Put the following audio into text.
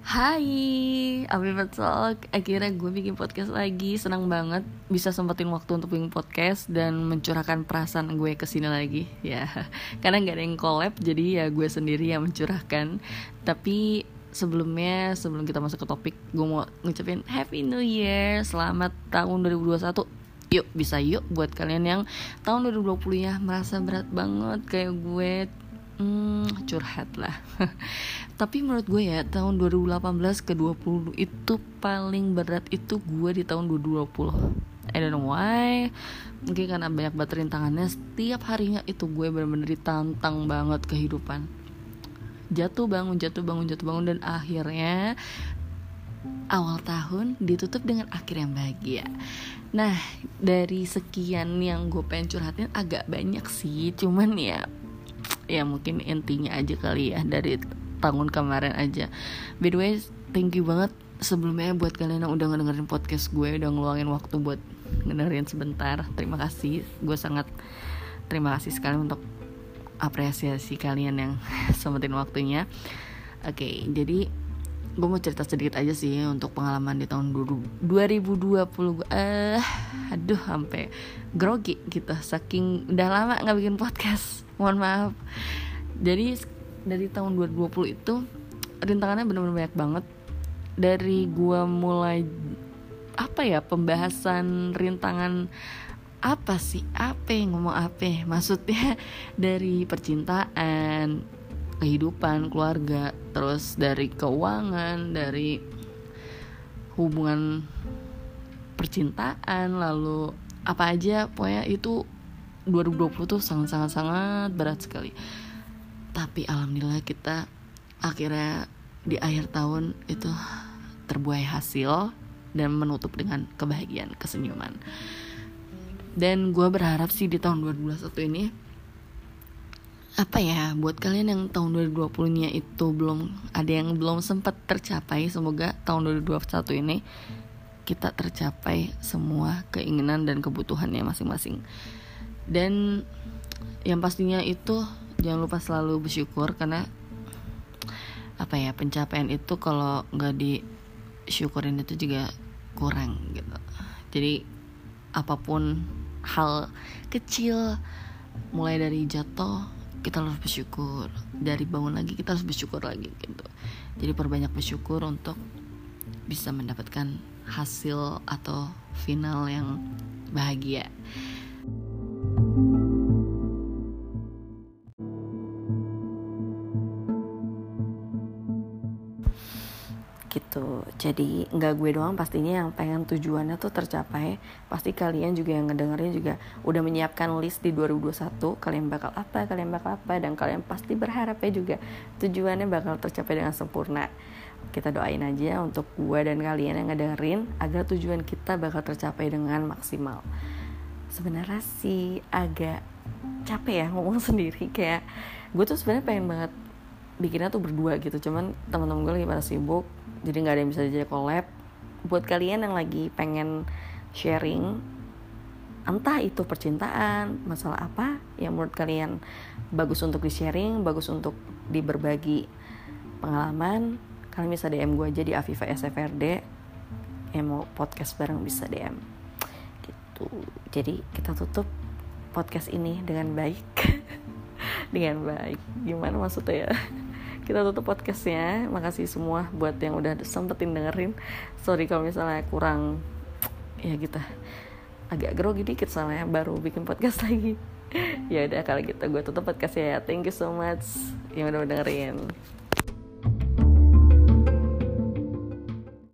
Hai, Abi Talk. Akhirnya gue bikin podcast lagi. Senang banget bisa sempetin waktu untuk bikin podcast dan mencurahkan perasaan gue ke sini lagi. Ya, karena nggak ada yang collab, jadi ya gue sendiri yang mencurahkan. Tapi sebelumnya, sebelum kita masuk ke topik, gue mau ngucapin Happy New Year, selamat tahun 2021 yuk bisa yuk buat kalian yang tahun 2020 ya merasa berat banget kayak gue hmm, curhat lah tapi menurut gue ya tahun 2018 ke 20 itu paling berat itu gue di tahun 2020 I don't know why. Mungkin karena banyak banget rintangannya setiap harinya itu gue bener-bener ditantang banget kehidupan. Jatuh bangun jatuh bangun jatuh bangun dan akhirnya awal tahun ditutup dengan akhir yang bahagia. Nah dari sekian yang gue pengen curhatin agak banyak sih. Cuman ya ya mungkin intinya aja kali ya dari tahun kemarin aja. By the way thank you banget sebelumnya buat kalian yang udah ngedengerin podcast gue Udah ngeluangin waktu buat ngedengerin sebentar. Terima kasih. Gue sangat terima kasih sekali untuk apresiasi kalian yang sempetin waktunya. Oke okay, jadi gue mau cerita sedikit aja sih untuk pengalaman di tahun 2020 gue eh aduh sampai grogi gitu. Saking udah lama nggak bikin podcast. Mohon maaf. Jadi dari tahun 2020 itu rintangannya benar-benar banyak banget. Dari gue mulai apa ya pembahasan rintangan apa sih? Apa ngomong apa? Maksudnya dari percintaan kehidupan keluarga terus dari keuangan dari hubungan percintaan lalu apa aja. Pokoknya itu 2020 tuh sangat-sangat sangat berat sekali tapi alhamdulillah kita akhirnya di akhir tahun itu terbuai hasil dan menutup dengan kebahagiaan kesenyuman. Dan gue berharap sih di tahun 2021 ini apa ya buat kalian yang tahun 2020 nya itu belum ada yang belum sempat tercapai semoga tahun 2021 ini kita tercapai semua keinginan dan kebutuhannya masing-masing. Dan yang pastinya itu jangan lupa selalu bersyukur karena apa ya pencapaian itu kalau nggak disyukurin itu juga kurang gitu. Jadi apa pun hal kecil mulai dari jatuh kita harus bersyukur. Dari bangun lagi kita harus bersyukur lagi gitu. Jadi perbanyak bersyukur untuk bisa mendapatkan hasil atau final yang bahagia gitu. Jadi nggak gue doang pastinya yang pengen tujuannya tuh tercapai. Pasti kalian juga yang ngedengerin juga udah menyiapkan list di 2021 kalian bakal apa kalian bakal apa dan kalian pasti berharap ya juga tujuannya bakal tercapai dengan sempurna. Kita doain aja untuk gue dan kalian yang ngedengerin agar tujuan kita bakal tercapai dengan maksimal. Sebenarnya sih agak capek ya ngomong sendiri kayak gue tuh sebenarnya pengen banget bikinnya tuh berdua gitu. Cuman teman-teman gue lagi pada sibuk jadi nggak ada yang bisa jadi collab buat kalian yang lagi pengen sharing entah itu percintaan masalah apa yang menurut kalian bagus untuk di sharing bagus untuk di berbagi pengalaman kalian bisa DM gue aja di Afifa SFRD yang mau podcast bareng bisa DM gitu. Jadi kita tutup podcast ini dengan baik. Dengan baik. Gimana maksudnya ya kita tutup podcastnya. Makasih semua buat yang udah sempetin dengerin. Sorry kalau misalnya kurang ya gitu. Agak grogi dikit soalnya baru bikin podcast lagi. Ya udah kalau gitu gue tutup podcast ya. Thank you so much. Yang udah dengerin